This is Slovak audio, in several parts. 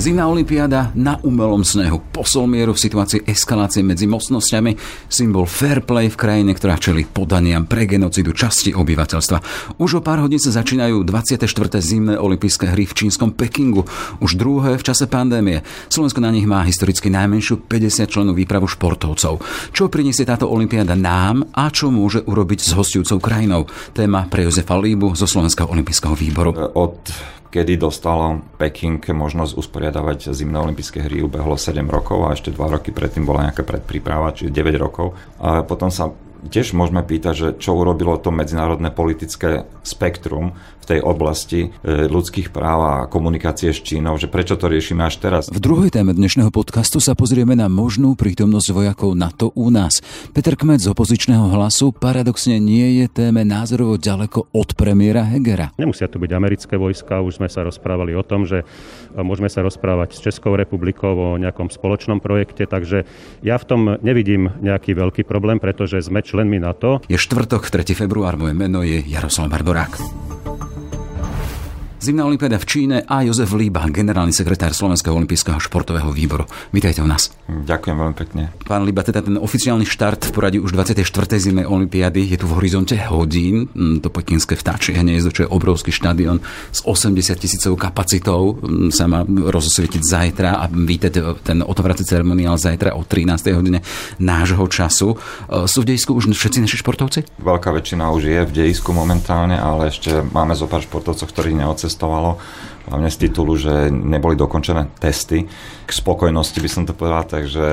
Zimná olimpiáda na umelom snehu. Posol mieru v situácii eskalácie medzi mocnosťami. Symbol fair play v krajine, ktorá čeli podaniam pre genocidu časti obyvateľstva. Už o pár hodín sa začínajú 24. zimné olympijské hry v čínskom Pekingu. Už druhé v čase pandémie. Slovensko na nich má historicky najmenšiu 50 členov výpravu športovcov. Čo priniesie táto olimpiáda nám a čo môže urobiť s hostujúcou krajinou? Téma pre Jozefa Líbu zo Slovenského olympijského výboru. Od kedy dostalo Peking možnosť usporiadavať zimné olympijské hry, ubehlo 7 rokov a ešte 2 roky predtým bola nejaká predpríprava, čiže 9 rokov. A potom sa tiež môžeme pýtať, že čo urobilo to medzinárodné politické spektrum v tej oblasti e, ľudských práv a komunikácie s Čínou, že prečo to riešime až teraz. V druhej téme dnešného podcastu sa pozrieme na možnú prítomnosť vojakov NATO u nás. Peter Kmet z opozičného hlasu paradoxne nie je téme názorovo ďaleko od premiéra Hegera. Nemusia tu byť americké vojska, už sme sa rozprávali o tom, že e, môžeme sa rozprávať s Českou republikou o nejakom spoločnom projekte, takže ja v tom nevidím nejaký veľký problém, pretože sme členmi NATO. Je štvrtok, 3. február, moje meno je Jaroslav Barborák. Zimná olimpiáda v Číne a Jozef Líba, generálny sekretár Slovenského olympijského športového výboru. Vítajte u nás. Ďakujem veľmi pekne. Pán Líba, teda ten oficiálny štart v poradí už 24. zimnej olimpiády je tu v horizonte hodín. Mm, to pekinské vtáčie hniezdo, čo je obrovský štadión s 80 tisícovou kapacitou, mm, sa má rozosvietiť zajtra a vítať ten otvárací ceremoniál zajtra o 13. hodine nášho času. E, sú v dejisku už všetci naši športovci? Veľká väčšina už je v dejisku momentálne, ale ešte máme zo pár športovcov, ktorí neodcestujú cestovalo, hlavne z titulu, že neboli dokončené testy. K spokojnosti by som to povedal, takže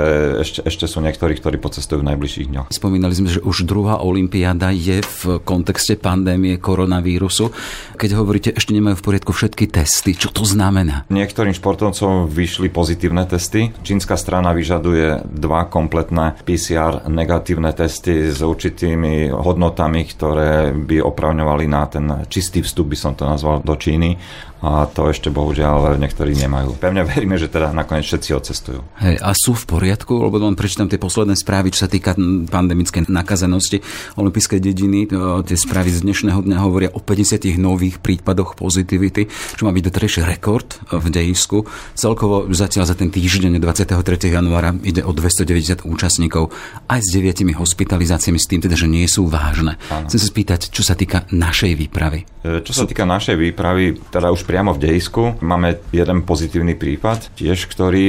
ešte, ešte sú niektorí, ktorí pocestujú v najbližších dňoch. Spomínali sme, že už druhá olimpiáda je v kontexte pandémie koronavírusu. Keď hovoríte, ešte nemajú v poriadku všetky testy, čo to znamená? Niektorým športovcom vyšli pozitívne testy. Čínska strana vyžaduje dva kompletné PCR negatívne testy s určitými hodnotami, ktoré by opravňovali na ten čistý vstup, by som to nazval, do Číny a to ešte bohužiaľ niektorí nemajú. Pevne veríme, že teda nakoniec všetci odcestujú. Hej, a sú v poriadku? Lebo len prečítam tie posledné správy, čo sa týka pandemickej nakazenosti olympijskej dediny. Tie správy z dnešného dňa hovoria o 50 nových prípadoch pozitivity, čo má byť doterajší rekord v dejisku. Celkovo zatiaľ za ten týždeň 23. januára ide o 290 účastníkov aj s deviatimi hospitalizáciami, s tým teda, že nie sú vážne. Áno. Chcem sa spýtať, čo sa týka našej výpravy. E, čo sa týka našej výpravy, teda už priamo v dejisku. Máme jeden pozitívny prípad, tiež ktorý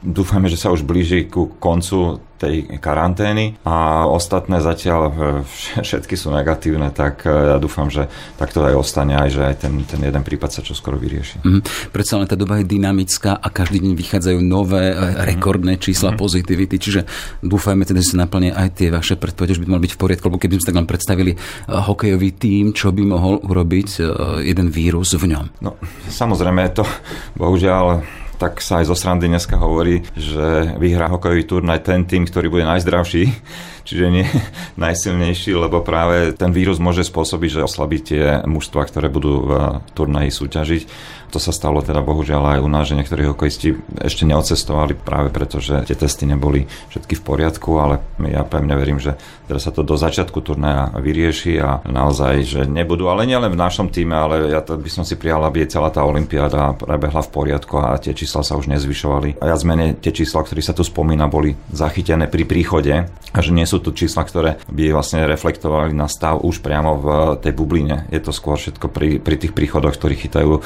dúfame, že sa už blíži ku koncu tej karantény a ostatné zatiaľ e, všetky sú negatívne, tak e, ja dúfam, že takto aj ostane aj, že aj ten, ten jeden prípad sa čoskoro vyrieši. Mm-hmm. Predsa len tá doba je dynamická a každý deň vychádzajú nové mm-hmm. rekordné čísla mm-hmm. pozitivity, čiže dúfajme teda, že sa naplnia aj tie vaše predpovede, že by mal byť v poriadku, lebo keby sme tak len predstavili hokejový tím, čo by mohol urobiť jeden vírus v ňom. No, samozrejme, to bohužiaľ tak sa aj zo srandy dneska hovorí, že vyhrá hokejový turnaj ten tým, ktorý bude najzdravší, čiže nie najsilnejší, lebo práve ten vírus môže spôsobiť, že oslabí tie mužstva, ktoré budú v turnaji súťažiť. To sa stalo teda bohužiaľ aj u nás, že niektorí hokejisti ešte neocestovali práve preto, že tie testy neboli všetky v poriadku, ale ja pevne verím, že teraz sa to do začiatku turnaja vyrieši a naozaj, že nebudú, ale nielen v našom týme, ale ja to by som si prijal, aby celá tá olimpiáda prebehla v poriadku a tie čísla sa už nezvyšovali. A ja zmene tie čísla, ktoré sa tu spomína, boli zachytené pri príchode a že nie sú to čísla, ktoré by vlastne reflektovali na stav už priamo v tej bubline. Je to skôr všetko pri, pri tých príchodoch, ktorí chytajú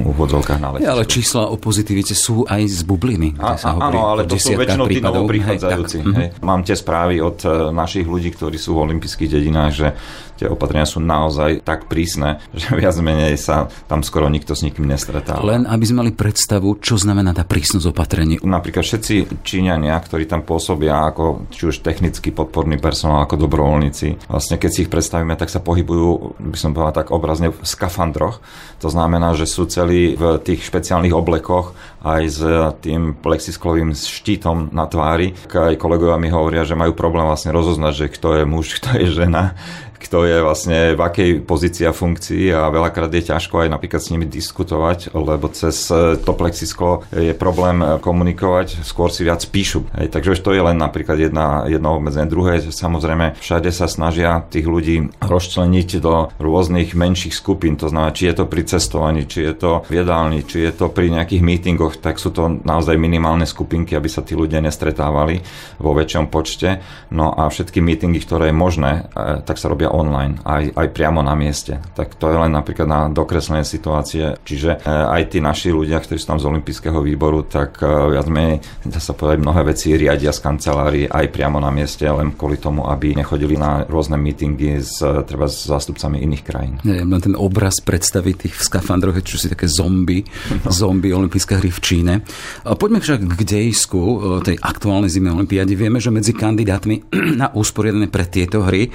úvodzovkách na letisku. Ale čísla o pozitivite sú aj z bubliny. A, a, áno, ale to sú väčšinou tí novo prichádzajúci. Hej, hej. Mám tie správy od e, našich ľudí, ktorí sú v olympijských dedinách, že tie opatrenia sú naozaj tak prísne, že viac menej sa tam skoro nikto s nikým nestretá. Len aby sme mali predstavu, čo znamená tá prísnosť opatrení. Napríklad všetci Číňania, ktorí tam pôsobia ako či už technický podporný personál, ako dobrovoľníci, vlastne keď si ich predstavíme, tak sa pohybujú, by som povedal tak obrazne, v skafandroch. To znamená, že sú celí v tých špeciálnych oblekoch aj s tým plexisklovým štítom na tvári. Aj kolegovia mi hovoria, že majú problém vlastne rozoznať, že kto je muž, kto je žena, kto je vlastne v akej pozícii a funkcii a veľakrát je ťažko aj napríklad s nimi diskutovať, lebo cez to plexisklo je problém komunikovať, skôr si viac píšu. Hej, takže už to je len napríklad jedna, jedno obmedzenie. Druhé, samozrejme, všade sa snažia tých ľudí rozčleniť do rôznych menších skupín. To znamená, či je to pri cestovaní, či je to v jedálni, či je to pri nejakých mítingoch, tak sú to naozaj minimálne skupinky, aby sa tí ľudia nestretávali vo väčšom počte. No a všetky mítingy, ktoré je možné, e, tak sa robia online, aj, aj priamo na mieste. Tak to je len napríklad na dokreslenie situácie. Čiže e, aj tí naši ľudia, ktorí sú tam z Olympijského výboru, tak e, viac menej, dá sa povedať, mnohé veci riadia z kancelárii aj priamo na mieste, len kvôli tomu, aby nechodili na rôzne mítingy s, treba s zástupcami iných krajín. Ja mám ten obraz predstaviť tých v skafandroch, čo si také zombie, no. zombie olympijské hry v Číne. Poďme však k dejsku tej aktuálnej zimnej olympiády. Vieme, že medzi kandidátmi na usporiadané pre tieto hry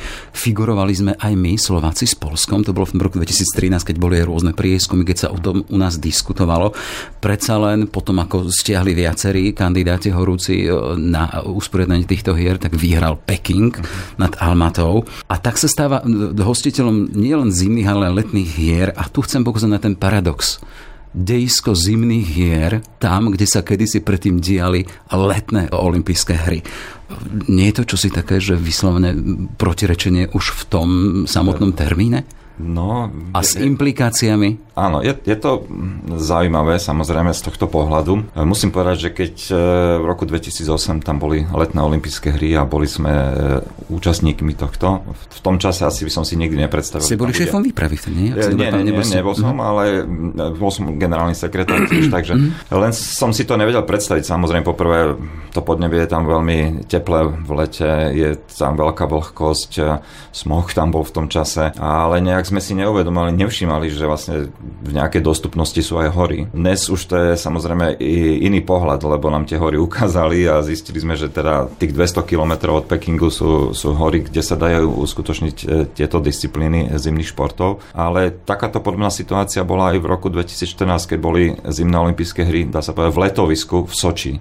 figurovali sme aj my, Slováci s Polskom. To bolo v roku 2013, keď boli rôzne prieskumy, keď sa o tom u nás diskutovalo. Predsa len potom, ako stiahli viacerí kandidáti horúci na usporiadanie týchto hier, tak vyhral Peking nad Almatou. A tak sa stáva hostiteľom nielen zimných, ale letných hier. A tu chcem pokazať na ten paradox dejisko zimných hier, tam, kde sa kedysi predtým diali letné olympijské hry. Nie je to čosi také, že vyslovene protirečenie už v tom samotnom termíne? No, a s implikáciami? Áno, je, je to zaujímavé samozrejme z tohto pohľadu. Musím povedať, že keď e, v roku 2008 tam boli letné olympijské hry a boli sme e, účastníkmi tohto, v tom čase asi by som si nikdy nepredstavil. Ste boli šéfom výpravy nie? Nie, nie, nie, nie, nebol som, mhm. ale bol som generálny sekretár tiež, takže mhm. len som si to nevedel predstaviť. Samozrejme, poprvé, to podnebie je tam veľmi teplé v lete, je tam veľká vlhkosť, smoh tam bol v tom čase, ale nejak sme si neuvedomali, nevšimali, že vlastne v nejakej dostupnosti sú aj hory. Dnes už to je samozrejme iný pohľad, lebo nám tie hory ukázali a zistili sme, že teda tých 200 km od Pekingu sú, sú hory, kde sa dajú uskutočniť e, tieto disciplíny zimných športov. Ale takáto podobná situácia bola aj v roku 2014, keď boli zimné olympijské hry, dá sa povedať, v letovisku v Soči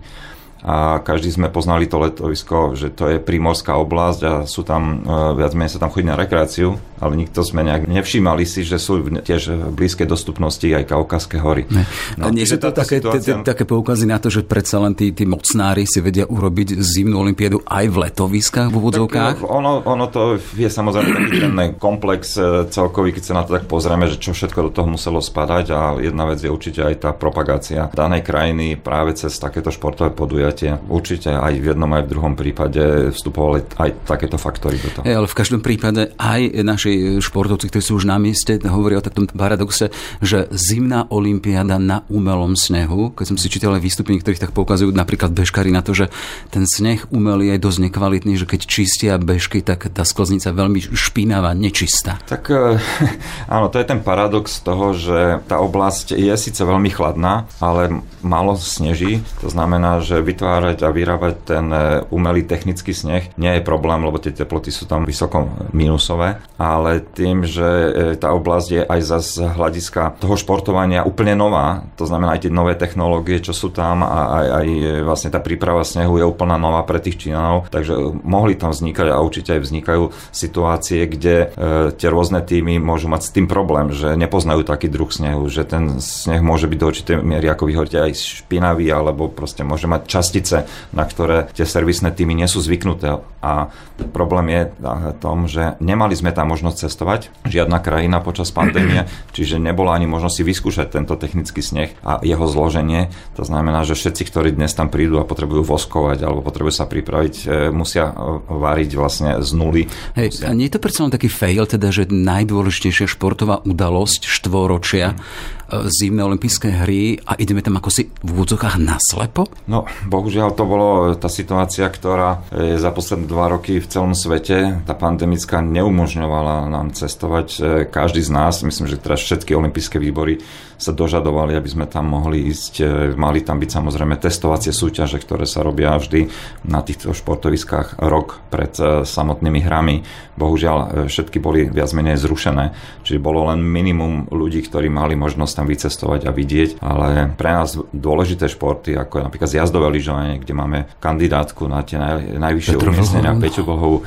a každý sme poznali to letovisko, že to je primorská oblasť a sú tam, e, viac menej sa tam chodí na rekreáciu, ale nikto sme nejak nevšímali si, že sú tiež v blízkej dostupnosti aj Kaukazské hory. Ne. No, nie sú to také, situácia... také poukazy na to, že predsa len tí, tí mocnári si vedia urobiť zimnú olimpiádu aj v letoviskách, v úvodzovkách? Tak, ono, ono to je samozrejme taký ten komplex e, celkový, keď sa na to tak pozrieme, že čo všetko do toho muselo spadať a jedna vec je určite aj tá propagácia danej krajiny práve cez takéto športové podujatia podujatia. Určite aj v jednom, aj v druhom prípade vstupovali aj takéto faktory do toho. Hey, ale v každom prípade aj naši športovci, ktorí sú už na mieste, hovoria o takom paradoxe, že zimná olimpiáda na umelom snehu, keď som si čítal aj výstupy niektorých, tak poukazujú napríklad bežkári na to, že ten sneh umelý je dosť nekvalitný, že keď čistia bežky, tak tá sklznica veľmi špinavá, nečistá. Tak eh, áno, to je ten paradox toho, že tá oblasť je síce veľmi chladná, ale málo sneží. To znamená, že vytvárať a vyrábať ten e, umelý technický sneh nie je problém, lebo tie teploty sú tam vysoko minusové, ale tým, že e, tá oblasť je aj z hľadiska toho športovania úplne nová, to znamená aj tie nové technológie, čo sú tam a aj, aj e, vlastne tá príprava snehu je úplne nová pre tých Čínanov, takže mohli tam vznikať a určite aj vznikajú situácie, kde tie rôzne týmy môžu mať s tým problém, že nepoznajú taký druh snehu, že ten sneh môže byť do určitej miery, ako vy aj špinavý, alebo proste môže mať čas častice, na ktoré tie servisné týmy nie sú zvyknuté. A problém je v tom, že nemali sme tam možnosť cestovať, žiadna krajina počas pandémie, čiže nebola ani možnosť si vyskúšať tento technický sneh a jeho zloženie. To znamená, že všetci, ktorí dnes tam prídu a potrebujú voskovať alebo potrebujú sa pripraviť, e, musia e, variť vlastne z nuly. Hej, a nie je to predsa len taký fail, teda, že najdôležitejšia športová udalosť štvoročia hmm zimné olympijské hry a ideme tam ako si v úvodzokách naslepo? No, bohužiaľ to bolo tá situácia, ktorá je za posledné dva roky v celom svete. Tá pandemická neumožňovala nám cestovať. E, každý z nás, myslím, že teraz všetky olympijské výbory sa dožadovali, aby sme tam mohli ísť. E, mali tam byť samozrejme testovacie súťaže, ktoré sa robia vždy na týchto športoviskách rok pred e, samotnými hrami. Bohužiaľ všetky boli viac menej zrušené, čiže bolo len minimum ľudí, ktorí mali možnosť chcem vycestovať a vidieť, ale pre nás dôležité športy, ako je napríklad jazdové lyžovanie, kde máme kandidátku na tie naj, najvyššie umiestnenia, Peťu e,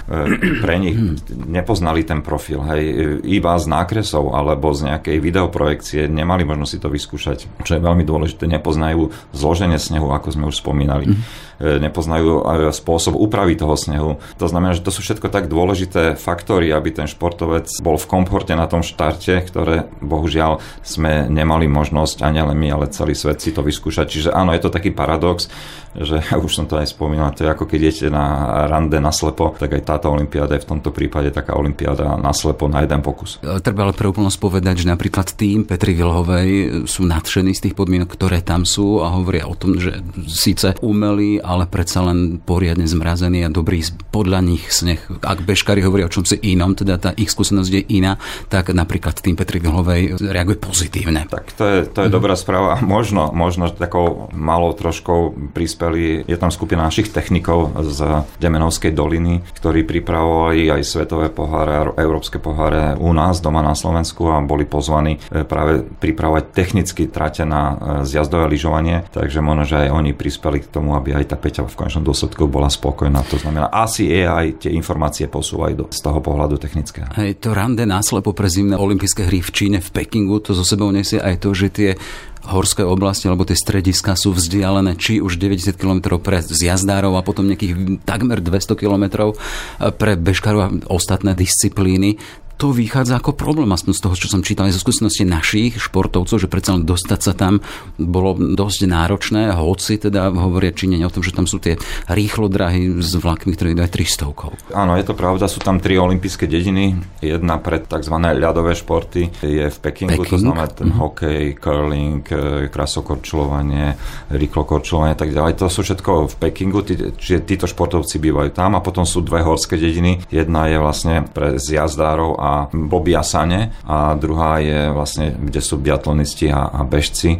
pre nich nepoznali ten profil, hej, iba z nákresov alebo z nejakej videoprojekcie nemali možnosť si to vyskúšať, čo je veľmi dôležité, nepoznajú zloženie snehu, ako sme už spomínali. Mm nepoznajú spôsob úpravy toho snehu. To znamená, že to sú všetko tak dôležité faktory, aby ten športovec bol v komforte na tom štarte, ktoré bohužiaľ sme nemali možnosť, ani len my, ale celý svet si to vyskúšať. Čiže áno, je to taký paradox, že už som to aj spomínal, to je ako keď idete na rande na slepo, tak aj táto olimpiáda je v tomto prípade taká olimpiáda na slepo na jeden pokus. Treba ale pre úplnosť povedať, že napríklad tým Petri Vilhovej sú nadšení z tých podmienok, ktoré tam sú a hovoria o tom, že síce umelí, ale predsa len poriadne zmrazený a dobrý podľa nich sneh. Ak bežkári hovoria o čom si inom, teda tá ich skúsenosť je iná, tak napríklad tým Petri Vilhovej reaguje pozitívne. Tak to je, to je dobrá správa. Možno, možno takou malou troškou prispeli, je tam skupina našich technikov z Demenovskej doliny, ktorí pripravovali aj svetové poháre, európske poháre u nás doma na Slovensku a boli pozvaní e, práve pripravovať technicky trate na e, zjazdové lyžovanie, takže možno, že aj oni prispeli k tomu, aby aj tá Peťa v konečnom dôsledku bola spokojná. To znamená, asi je aj tie informácie posúvajú do, z toho pohľadu technického. Hej, to rande náslepo pre zimné olympijské hry v Číne, v Pekingu, to zo sebou nesie aj to, že tie horské oblasti alebo tie strediska sú vzdialené či už 90 km pre zjazdárov a potom nejakých takmer 200 km pre bežkárov a ostatné disciplíny to vychádza ako problém, aspoň z toho, čo som čítal aj zo skúsenosti našich športovcov, že predsa dostať sa tam bolo dosť náročné, hoci teda hovoria Číňania o tom, že tam sú tie rýchlo drahy s vlakmi, ktoré idú aj 300. Áno, je to pravda, sú tam tri olympijské dediny. Jedna pre tzv. ľadové športy je v Pekingu, Peking? to znamená ten mm-hmm. hokej, curling, e, krasokorčulovanie, rýchlokorčulovanie a tak ďalej. To sú všetko v Pekingu, tí, čiže títo športovci bývajú tam a potom sú dve horské dediny. Jedna je vlastne pre zjazdárov a Bobby Asane a druhá je vlastne, kde sú biatlonisti a, a bežci.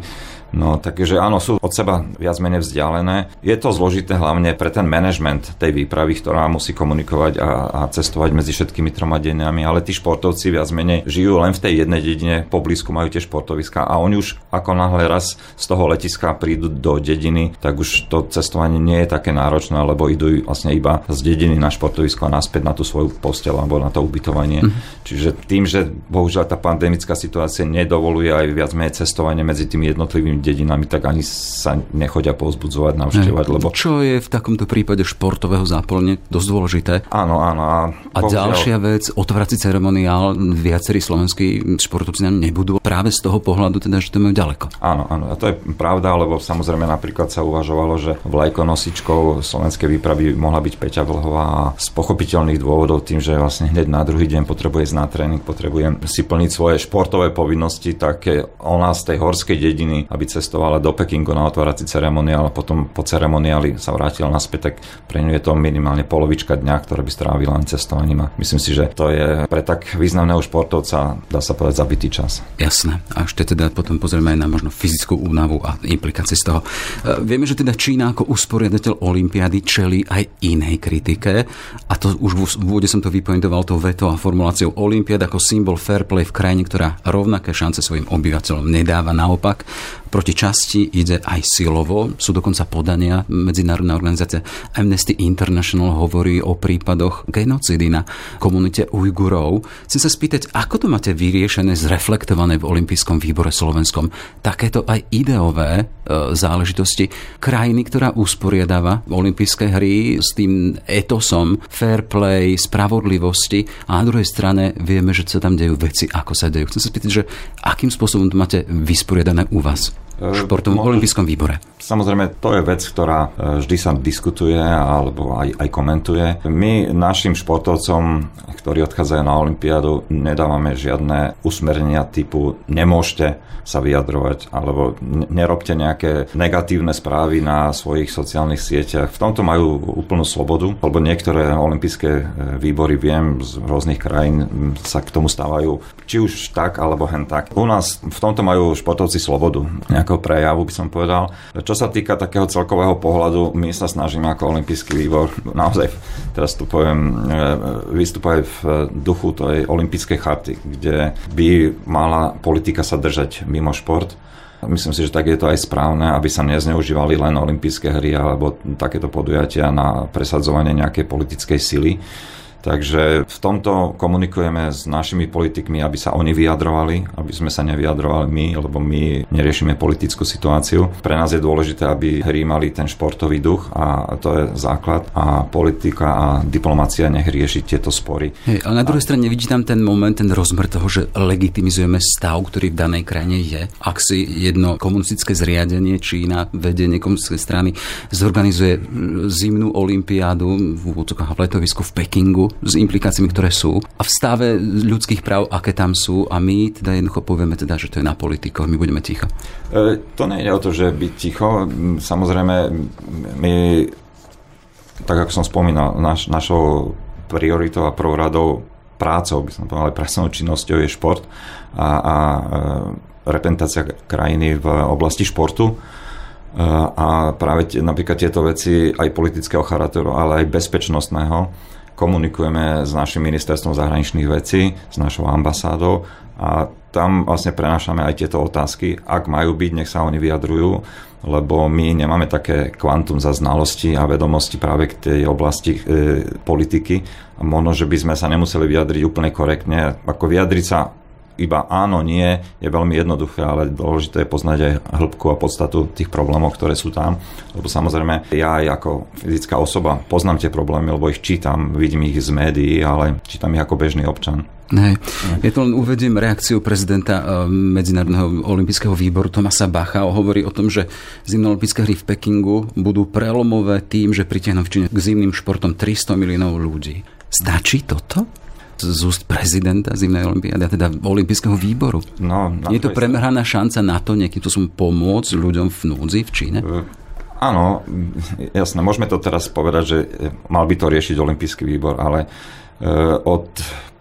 No, takže áno, sú od seba viac menej vzdialené. Je to zložité hlavne pre ten management tej výpravy, ktorá musí komunikovať a, a cestovať medzi všetkými troma deniami, ale tí športovci viac menej žijú len v tej jednej dedine, poblízku majú tie športoviska a oni už ako náhle raz z toho letiska prídu do dediny, tak už to cestovanie nie je také náročné, lebo idú vlastne iba z dediny na športovisko a naspäť na tú svoju postel alebo na to ubytovanie. Mm-hmm. Čiže tým, že bohužiaľ tá pandemická situácia nedovoluje aj viac menej cestovanie medzi tými jednotlivými dedinami, tak ani sa nechodia povzbudzovať, navštevovať. Lebo... Čo je v takomto prípade športového záplne dosť dôležité. Áno, áno. A, a ďalšia vec, otvárací ceremoniál, viacerí slovenskí športovci nám nebudú práve z toho pohľadu, teda, že to majú ďaleko. Áno, áno. A to je pravda, lebo samozrejme napríklad sa uvažovalo, že vlajkonosičkou slovenskej výpravy mohla byť Peťa Vlhová a z pochopiteľných dôvodov tým, že vlastne hneď na druhý deň potrebuje ísť na tréning, potrebujem si plniť svoje športové povinnosti, také ona z tej horskej dediny, aby cestovala do Pekingu na otvárací ceremoniál a potom po ceremoniáli sa vrátila naspäť, tak pre ňu je to minimálne polovička dňa, ktoré by strávila len cestovaním a myslím si, že to je pre tak významného športovca, dá sa povedať, zabitý čas. Jasné. A ešte teda potom pozrieme aj na možno fyzickú únavu a implikácie z toho. E, vieme, že teda Čína ako usporiadateľ Olympiády čeli aj inej kritike a to už v úvode som to vypointoval to veto a formuláciou Olympiád ako symbol fair play v krajine, ktorá rovnaké šance svojim obyvateľom nedáva. Naopak, proti časti ide aj silovo. Sú dokonca podania. Medzinárodná organizácia Amnesty International hovorí o prípadoch genocidy na komunite Ujgurov. Chcem sa spýtať, ako to máte vyriešené, zreflektované v Olympijskom výbore slovenskom? Takéto aj ideové e, záležitosti krajiny, ktorá usporiadáva olympijské hry s tým etosom fair play, spravodlivosti a na druhej strane vieme, že sa tam dejú veci, ako sa dejú. Chcem sa spýtať, že akým spôsobom to máte vysporiadané u vás? Športovom no, olympijskom výbore. Samozrejme, to je vec, ktorá e, vždy sa diskutuje alebo aj, aj komentuje. My našim športovcom, ktorí odchádzajú na olympiádu, nedávame žiadne usmernenia typu nemôžete sa vyjadrovať alebo nerobte nejaké negatívne správy na svojich sociálnych sieťach. V tomto majú úplnú slobodu, lebo niektoré olympijské e, výbory, viem, z rôznych krajín sa k tomu stávajú či už tak alebo hen tak. U nás v tomto majú športovci slobodu nejakého prejavu, by som povedal. Čo sa týka takého celkového pohľadu, my sa snažíme ako olimpijský výbor, naozaj teraz tu poviem, e, vystúpať v duchu tej olimpijskej charty, kde by mala politika sa držať mimo šport. Myslím si, že tak je to aj správne, aby sa nezneužívali len olympijské hry alebo takéto podujatia na presadzovanie nejakej politickej sily Takže v tomto komunikujeme s našimi politikmi, aby sa oni vyjadrovali, aby sme sa nevyjadrovali my, lebo my neriešime politickú situáciu. Pre nás je dôležité, aby hry mali ten športový duch a to je základ a politika a diplomácia nech rieši tieto spory. Hej, ale na druhej strane vidí tam ten moment, ten rozmer toho, že legitimizujeme stav, ktorý v danej krajine je. Ak si jedno komunistické zriadenie, Čína, vedenie komunistickej strany zorganizuje zimnú olympiádu v v letovisku v Pekingu, s implikáciami, ktoré sú a v stave ľudských práv, aké tam sú a my teda jednoducho povieme teda, že to je na politiko, my budeme ticho. E, to nie je o to, že byť ticho. Samozrejme, my, tak ako som spomínal, naš, našou prioritou a prvoradou prácou, by som povedal, pracovnou činnosťou je šport a, a e, reprezentácia krajiny v oblasti športu. E, a práve t- napríklad tieto veci aj politického charakteru, ale aj bezpečnostného komunikujeme s našim ministerstvom zahraničných vecí, s našou ambasádou a tam vlastne prenášame aj tieto otázky. Ak majú byť, nech sa oni vyjadrujú, lebo my nemáme také kvantum za znalosti a vedomosti práve k tej oblasti e, politiky. A možno, že by sme sa nemuseli vyjadriť úplne korektne. Ako vyjadriť sa iba áno, nie je veľmi jednoduché, ale dôležité je poznať aj hĺbku a podstatu tých problémov, ktoré sú tam. Lebo samozrejme, ja aj ako fyzická osoba poznám tie problémy, lebo ich čítam, vidím ich z médií, ale čítam ich ako bežný občan. Nej. Ja to len uvedím reakciu prezidenta eh, Medzinárodného olympijského výboru Tomasa Bacha. Hovorí o tom, že zimné olympijské hry v Pekingu budú prelomové tým, že pritiahnu v Číne k zimným športom 300 miliónov ľudí. Stačí toto? Z úst prezidenta zimnej olimpiády, a teda olympijského výboru. No, je to premrhaná šanca na to nejakým spôsobom pomôcť ľuďom v núdzi v Číne? E, áno, jasné, môžeme to teraz povedať, že mal by to riešiť olympijský výbor, ale e, od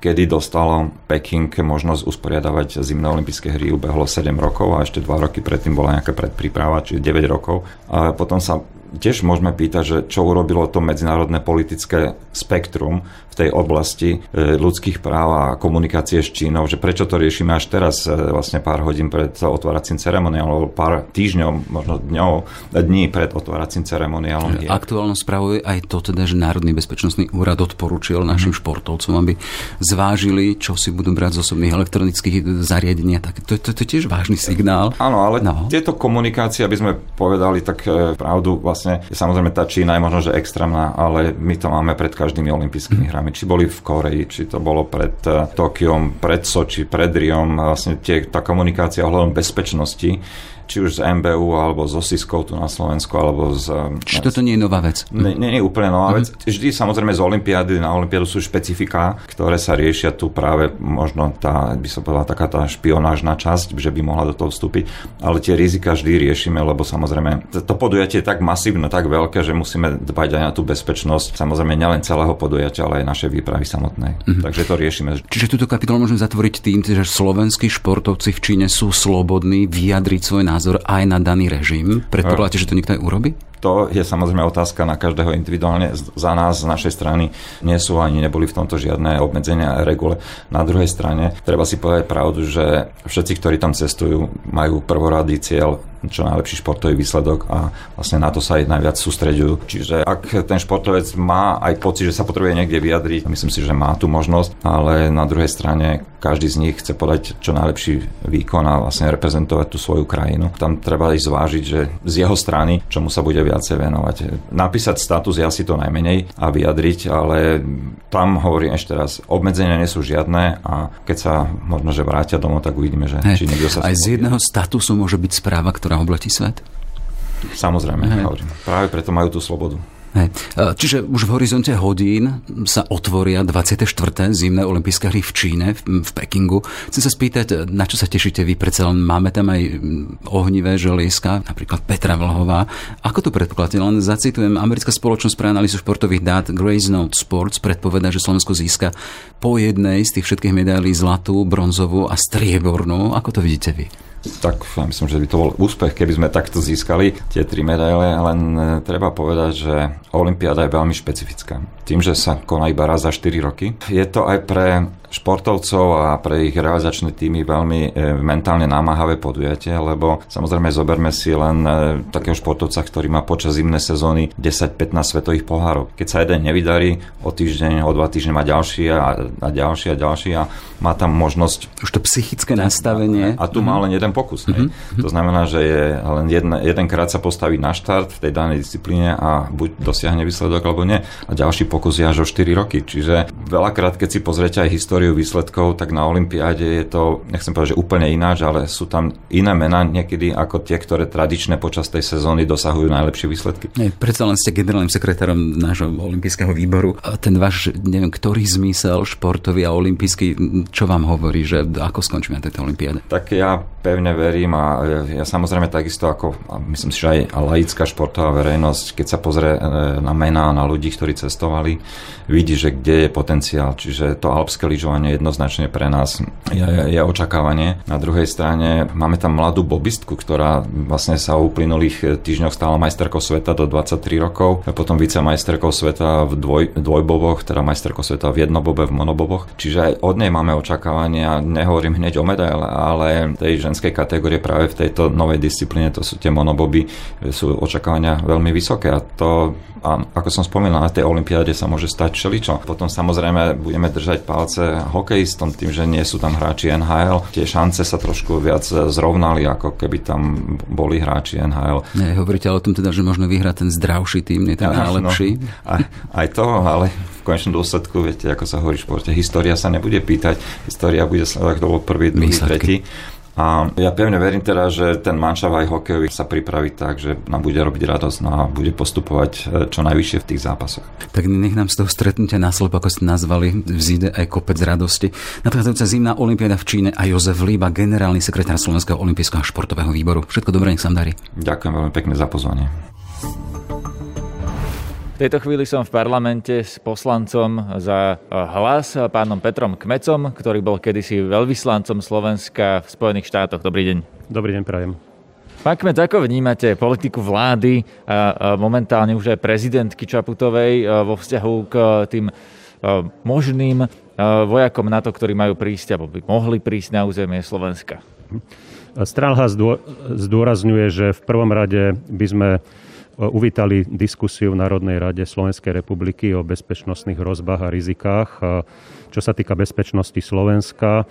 kedy dostalo Peking možnosť usporiadavať zimné olympijské hry, ubehlo 7 rokov a ešte 2 roky predtým bola nejaká predpríprava, čiže 9 rokov. A potom sa tiež môžeme pýtať, že čo urobilo to medzinárodné politické spektrum v tej oblasti e, ľudských práv a komunikácie s Čínou, že prečo to riešime až teraz, e, vlastne pár hodín pred otváracím ceremoniálom, alebo pár týždňov, možno dňov, dní pred otváracím ceremoniálom. Aktuálno spravuje aj to teda, že Národný bezpečnostný úrad odporúčil našim mm. športovcom, aby zvážili, čo si budú brať z osobných elektronických zariadení. Tak to, to, to je tiež vážny signál. Áno, ale no. tieto komunikácie, aby sme povedali tak e, pravdu, vlastne vlastne, samozrejme tá Čína je možno, že extrémna, ale my to máme pred každými olympijskými hrami. Či boli v Koreji, či to bolo pred uh, Tokiom, pred Soči, pred Riom, vlastne tie, tá komunikácia ohľadom bezpečnosti či už z MBU alebo z Osiskou tu na Slovensku, alebo z... Či toto nie je nová vec? Nie, nie je úplne nová vec. Vždy samozrejme z Olympiády na Olympiádu sú špecifika, ktoré sa riešia tu práve možno tá, by som povedala, taká tá špionážna časť, že by mohla do toho vstúpiť, ale tie rizika vždy riešime, lebo samozrejme to podujatie je tak masívne, tak veľké, že musíme dbať aj na tú bezpečnosť, samozrejme nielen celého podujatia, ale aj našej výpravy samotnej. Uh-huh. Takže to riešime. Čiže túto kapitolu môžeme zatvoriť tým, že slovenskí športovci v Číne sú slobodní vyjadriť svoj názor aj na daný režim? Predpokladáte, že to niekto aj urobí? To je samozrejme otázka na každého individuálne. Za nás, z našej strany, nie sú ani neboli v tomto žiadne obmedzenia a regule. Na druhej strane, treba si povedať pravdu, že všetci, ktorí tam cestujú, majú prvoradý cieľ čo najlepší športový výsledok a vlastne na to sa aj najviac sústreďujú. Čiže ak ten športovec má aj pocit, že sa potrebuje niekde vyjadriť, myslím si, že má tú možnosť, ale na druhej strane každý z nich chce podať čo najlepší výkon a vlastne reprezentovať tú svoju krajinu. Tam treba aj zvážiť, že z jeho strany, čomu sa bude viacej venovať. Napísať status je asi to najmenej a vyjadriť, ale tam hovorím ešte raz, obmedzenia nie sú žiadne a keď sa možno, že vrátia domov, tak uvidíme, že hey, či niekto sa... Aj z jedného statusu môže byť správa, ktorá obletí svet? Samozrejme, hovorím. Práve preto majú tú slobodu. Hej. E, čiže už v horizonte hodín sa otvoria 24. zimné olympijské hry v Číne, v, v Pekingu. Chcem sa spýtať, na čo sa tešíte vy? Predsa len máme tam aj ohnivé želieska, napríklad Petra Vlhová. Ako to predpokladáte? Len zacitujem, americká spoločnosť pre analýzu športových dát Grace Note Sports predpoveda, že Slovensko získa po jednej z tých všetkých medailí zlatú, bronzovú a striebornú. Ako to vidíte vy? Tak ja myslím, že by to bol úspech, keby sme takto získali tie tri medaile, len e, treba povedať, že Olympiáda je veľmi špecifická. Tým, že sa koná iba raz za 4 roky, je to aj pre športovcov a pre ich realizačné týmy veľmi e, mentálne námahavé podujatie, lebo samozrejme zoberme si len e, takého športovca, ktorý má počas zimnej sezóny 10-15 svetových pohárov. Keď sa jeden nevydarí, o týždeň, o dva týždne má ďalší a, a ďalší a ďalší a má tam možnosť... Už to psychické nastavenie. A, a tu má len jeden pokus. Mm-hmm. To znamená, že je len jedna, jedenkrát sa postaví na štart v tej danej disciplíne a buď dosiahne výsledok alebo nie. A ďalší pokus je až o 4 roky. Čiže veľakrát, keď si pozriete aj históriu históriu výsledkov, tak na Olympiáde je to, nechcem povedať, že úplne ináč, ale sú tam iné mená niekedy ako tie, ktoré tradične počas tej sezóny dosahujú najlepšie výsledky. Nie, predsa len ste generálnym sekretárom nášho olympijského výboru. A ten váš, neviem, ktorý zmysel športový a olympijský, čo vám hovorí, že ako skončíme na tejto olympiáde? Tak ja pevne verím a ja samozrejme takisto ako, myslím si, že aj laická športová verejnosť, keď sa pozrie e, na mená, na ľudí, ktorí cestovali, vidí, že kde je potenciál. Čiže to alpské lyžovanie očakávanie jednoznačne pre nás je, je očakávanie. Na druhej strane máme tam mladú bobistku, ktorá vlastne sa v uplynulých týždňoch stala majsterkou sveta do 23 rokov, a potom vicemajsterkou sveta v dvoj, dvojboboch, teda majsterkou sveta v jednobobe, v monoboboch. Čiže aj od nej máme očakávania, nehovorím hneď o medaile, ale tej ženskej kategórie práve v tejto novej disciplíne, to sú tie monoboby, sú očakávania veľmi vysoké a to, a ako som spomínal, na tej olympiáde sa môže stať všeličo. Potom samozrejme budeme držať palce hokejistom, tým, že nie sú tam hráči NHL. Tie šance sa trošku viac zrovnali, ako keby tam boli hráči NHL. Nie, hovoríte ale o tom teda, že možno vyhrať ten zdravší tým, nie ten ja, najlepší. No, aj, aj to, ale v konečnom dôsledku, viete, ako sa hovorí v športe, história sa nebude pýtať, história bude sledovať, kto bol prvý, druhý, tretí. A ja pevne verím teda, že ten manšav aj hokejový sa pripraví tak, že nám bude robiť radosť no a bude postupovať e, čo najvyššie v tých zápasoch. Tak nech nám z toho stretnutia následok, ako ste nazvali, vzíde aj kopec radosti. Nadchádzajúca zimná olimpiáda v Číne a Jozef Líba, generálny sekretár Slovenského olympijského športového výboru. Všetko dobré, nech sa darí. Ďakujem veľmi pekne za pozvanie. Tejto chvíli som v parlamente s poslancom za eh, hlas, pánom Petrom Kmecom, ktorý bol kedysi veľvyslancom Slovenska v Spojených štátoch. Dobrý deň. Dobrý deň, prajem. Pán Kmec, ako vnímate politiku vlády a momentálne už aj prezidentky Čaputovej eh, vo vzťahu k tým eh, možným vojakom NATO, ktorí majú prísť alebo by mohli prísť na územie Slovenska? Stralha zdôrazňuje, že v prvom rade by sme uvítali diskusiu v Národnej rade Slovenskej republiky o bezpečnostných hrozbách a rizikách. Čo sa týka bezpečnosti Slovenska,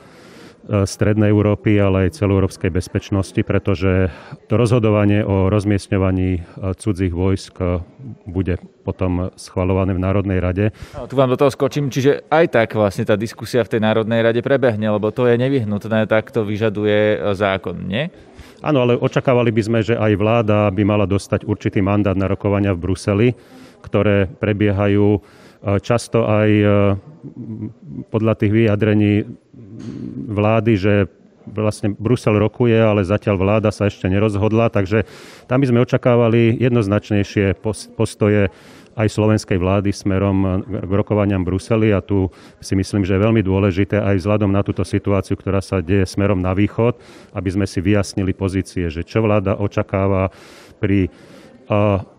e, Strednej Európy, ale aj celoeurópskej bezpečnosti, pretože to rozhodovanie o rozmiestňovaní e, cudzích vojsk e, bude potom schvalované v Národnej rade. No, tu vám do toho skočím, čiže aj tak vlastne tá diskusia v tej Národnej rade prebehne, lebo to je nevyhnutné, tak to vyžaduje zákon, nie? Áno, ale očakávali by sme, že aj vláda by mala dostať určitý mandát na rokovania v Bruseli, ktoré prebiehajú e, často aj e, podľa tých vyjadrení vlády, že vlastne Brusel rokuje, ale zatiaľ vláda sa ešte nerozhodla, takže tam by sme očakávali jednoznačnejšie postoje aj slovenskej vlády smerom k rokovaniam Bruseli a tu si myslím, že je veľmi dôležité aj vzhľadom na túto situáciu, ktorá sa deje smerom na východ, aby sme si vyjasnili pozície, že čo vláda očakáva pri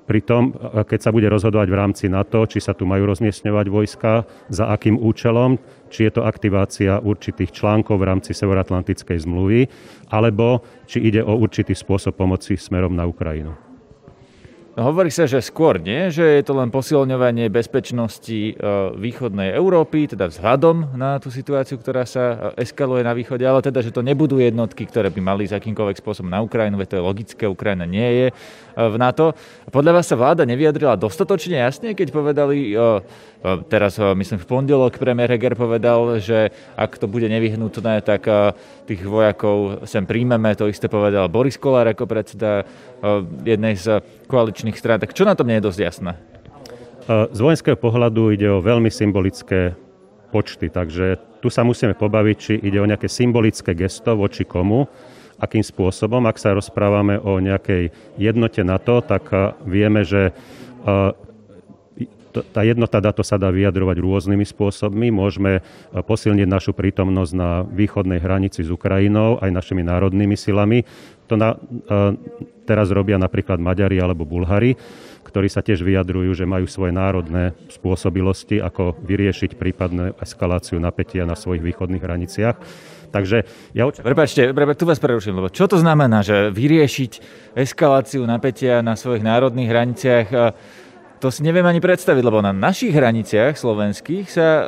pri tom, keď sa bude rozhodovať v rámci NATO, či sa tu majú rozmiestňovať vojska, za akým účelom, či je to aktivácia určitých článkov v rámci Severoatlantickej zmluvy, alebo či ide o určitý spôsob pomoci smerom na Ukrajinu. Hovorí sa, že skôr nie, že je to len posilňovanie bezpečnosti e, východnej Európy, teda vzhľadom na tú situáciu, ktorá sa e, eskaluje na východe, ale teda, že to nebudú jednotky, ktoré by mali s akýmkoľvek spôsobom na Ukrajinu, veď to je logické, Ukrajina nie je e, v NATO. Podľa vás sa vláda nevyjadrila dostatočne jasne, keď povedali, teraz myslím v pondelok premiér Heger povedal, že ak to bude nevyhnutné, tak tých vojakov sem príjmeme, to isté povedal Boris Kolár ako predseda jednej z koaličných strán. Tak čo na tom nie je dosť jasné? Z vojenského pohľadu ide o veľmi symbolické počty, takže tu sa musíme pobaviť, či ide o nejaké symbolické gesto voči komu, akým spôsobom. Ak sa rozprávame o nejakej jednote na to, tak vieme, že tá jednota NATO sa dá vyjadrovať rôznymi spôsobmi. Môžeme posilniť našu prítomnosť na východnej hranici s Ukrajinou aj našimi národnými silami. To na, teraz robia napríklad Maďari alebo Bulhari ktorí sa tiež vyjadrujú, že majú svoje národné spôsobilosti, ako vyriešiť prípadnú eskaláciu napätia na svojich východných hraniciach. Takže ja očakávam... Prepačte, tu vás preruším, lebo čo to znamená, že vyriešiť eskaláciu napätia na svojich národných hraniciach? To si neviem ani predstaviť, lebo na našich hraniciach slovenských sa e,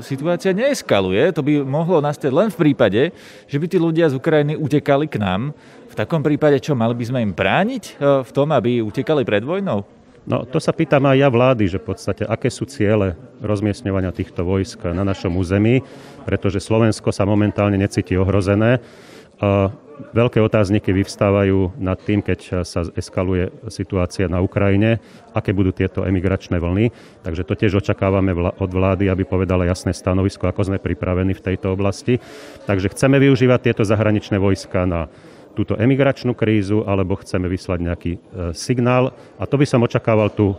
situácia neeskaluje. To by mohlo nastať len v prípade, že by tí ľudia z Ukrajiny utekali k nám. V takom prípade, čo mali by sme im brániť e, v tom, aby utekali pred vojnou? No to sa pýtam aj ja vlády, že v podstate aké sú ciele rozmiestňovania týchto vojsk na našom území, pretože Slovensko sa momentálne necíti ohrozené. Veľké otázniky vyvstávajú nad tým, keď sa eskaluje situácia na Ukrajine, aké budú tieto emigračné vlny. Takže to tiež očakávame od vlády, aby povedala jasné stanovisko, ako sme pripravení v tejto oblasti. Takže chceme využívať tieto zahraničné vojska na túto emigračnú krízu, alebo chceme vyslať nejaký e, signál. A to by som očakával tú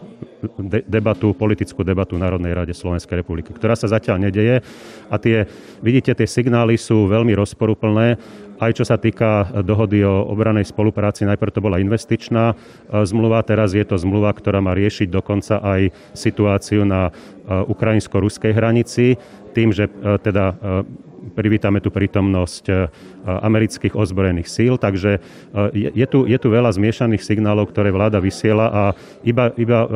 debatu, politickú debatu Národnej rade Slovenskej republiky, ktorá sa zatiaľ nedeje. A tie, vidíte, tie signály sú veľmi rozporuplné aj čo sa týka dohody o obranej spolupráci. Najprv to bola investičná e, zmluva, teraz je to zmluva, ktorá má riešiť dokonca aj situáciu na e, ukrajinsko-ruskej hranici, tým, že teda privítame tu prítomnosť e, amerických ozbrojených síl, takže e, je tu, je tu veľa zmiešaných signálov, ktoré vláda vysiela a iba, iba e,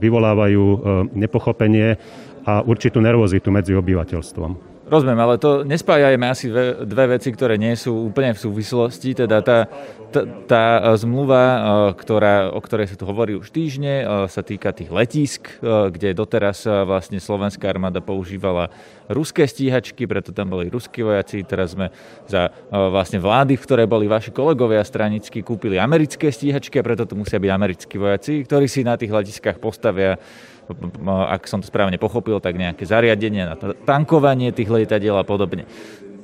vyvolávajú nepochopenie a určitú nervozitu medzi obyvateľstvom. Rozumiem, ale to nespájajme asi dve, dve veci, ktoré nie sú úplne v súvislosti. Teda tá, tá, tá zmluva, e, ktorá, o ktorej sa tu hovorí už týždne, e, sa týka tých letísk, e, kde doteraz vlastne slovenská armáda používala ruské stíhačky, preto tam boli ruskí vojaci. Teraz sme za vlastne vlády, v ktorej boli vaši kolegovia stranicky, kúpili americké stíhačky a preto tu musia byť americkí vojaci, ktorí si na tých letiskách postavia ak som to správne pochopil, tak nejaké zariadenie na tankovanie tých lietadiel a podobne.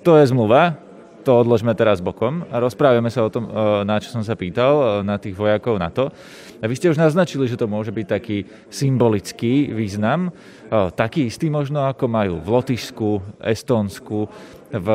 To je zmluva, to odložme teraz bokom a rozprávame sa o tom, e, na čo som sa pýtal, e, na tých vojakov na to. A vy ste už naznačili, že to môže byť taký symbolický význam, e, taký istý možno ako majú v Lotyšsku, Estónsku, v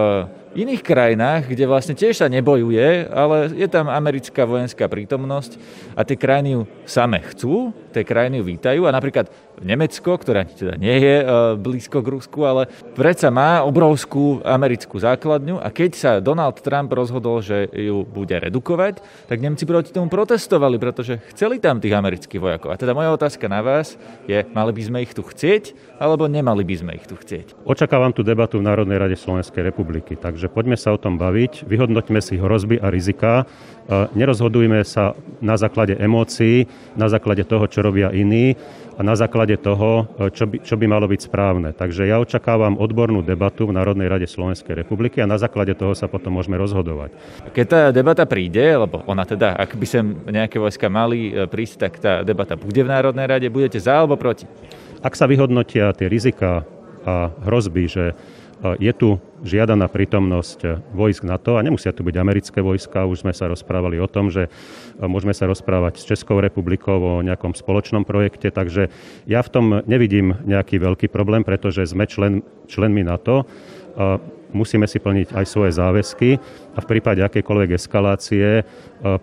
iných krajinách, kde vlastne tiež sa nebojuje, ale je tam americká vojenská prítomnosť a tie krajiny ju same chcú, tie krajiny ju vítajú a napríklad Nemecko, ktorá teda nie je e, blízko k Rusku, ale predsa má obrovskú americkú základňu a keď sa Donald Trump rozhodol, že ju bude redukovať, tak Nemci proti tomu protestovali, pretože chceli tam tých amerických vojakov. A teda moja otázka na vás je, mali by sme ich tu chcieť, alebo nemali by sme ich tu chcieť? Očakávam tú debatu v Národnej rade Slovenskej republiky, takže poďme sa o tom baviť, vyhodnoťme si hrozby a rizika, nerozhodujme sa na základe emócií, na základe toho, čo robia iní, a na základe toho, e, čo by, čo by malo byť správne. Takže ja očakávam odbornú debatu v Národnej rade Slovenskej republiky a na základe toho sa potom môžeme rozhodovať. Keď tá debata príde, lebo ona teda, ak by sem nejaké vojska mali e, prísť, tak tá debata bude v Národnej rade, budete za alebo proti? Ak sa vyhodnotia tie rizika a hrozby, že je tu žiadaná prítomnosť vojsk NATO a nemusia tu byť americké vojska. Už sme sa rozprávali o tom, že môžeme sa rozprávať s Českou republikou o nejakom spoločnom projekte, takže ja v tom nevidím nejaký veľký problém, pretože sme člen, členmi NATO. Musíme si plniť aj svoje záväzky a v prípade akékoľvek eskalácie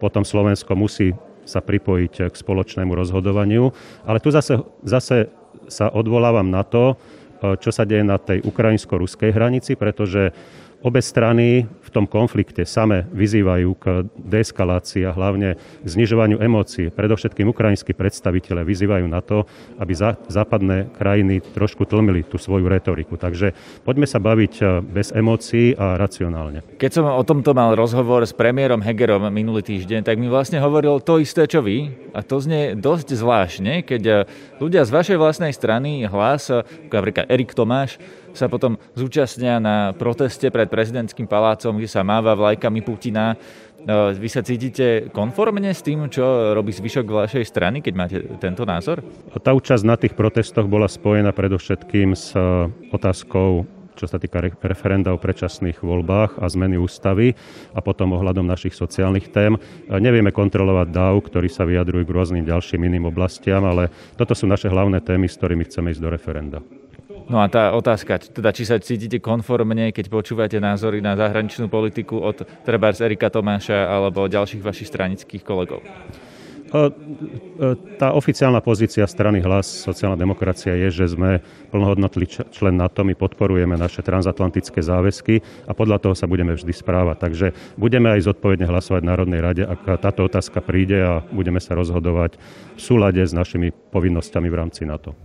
potom Slovensko musí sa pripojiť k spoločnému rozhodovaniu. Ale tu zase, zase sa odvolávam na to, E, čo sa deje na tej ukrajinsko-ruskej hranici, pretože Obe strany v tom konflikte same vyzývajú k deeskalácii a hlavne k znižovaniu emócií. Predovšetkým ukrajinskí predstaviteľe vyzývajú na to, aby západné krajiny trošku tlmili tú svoju retoriku. Takže poďme sa baviť e, bez emócií a racionálne. Keď som o tomto mal rozhovor s premiérom Hegerom minulý týždeň, tak mi vlastne hovoril to isté, čo vy. A to znie dosť zvláštne, keď e, ľudia z vašej vlastnej strany hlas, napríklad Erik Tomáš, sa potom zúčastnia na proteste pred prezidentským palácom, kde sa máva vlajkami Putina. E, vy sa cítite konformne s tým, čo robí zvyšok vašej strany, keď máte tento názor? Tá účasť na tých protestoch bola spojená predovšetkým s otázkou čo sa týka referenda o predčasných voľbách a zmeny ústavy a potom ohľadom našich sociálnych tém. Nevieme kontrolovať DAO, ktorí sa vyjadrujú k rôznym ďalším iným oblastiam, ale toto sú naše hlavné témy, s ktorými chceme ísť do referenda. No a tá otázka, teda či sa cítite konformne, keď počúvate názory na zahraničnú politiku od Trebárs Erika Tomáša alebo ďalších vašich stranických kolegov? Tá oficiálna pozícia strany Hlas sociálna demokracia je, že sme plnohodnotný člen NATO, my podporujeme naše transatlantické záväzky a podľa toho sa budeme vždy správať. Takže budeme aj zodpovedne hlasovať v Národnej rade, ak táto otázka príde a budeme sa rozhodovať v súlade s našimi povinnosťami v rámci NATO.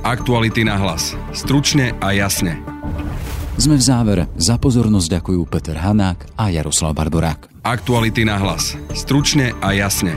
Aktuality na hlas. Stručne a jasne. Sme v závere. Za pozornosť ďakujú Peter Hanák a Jaroslav Barborák. Aktuality na hlas. Stručne a jasne.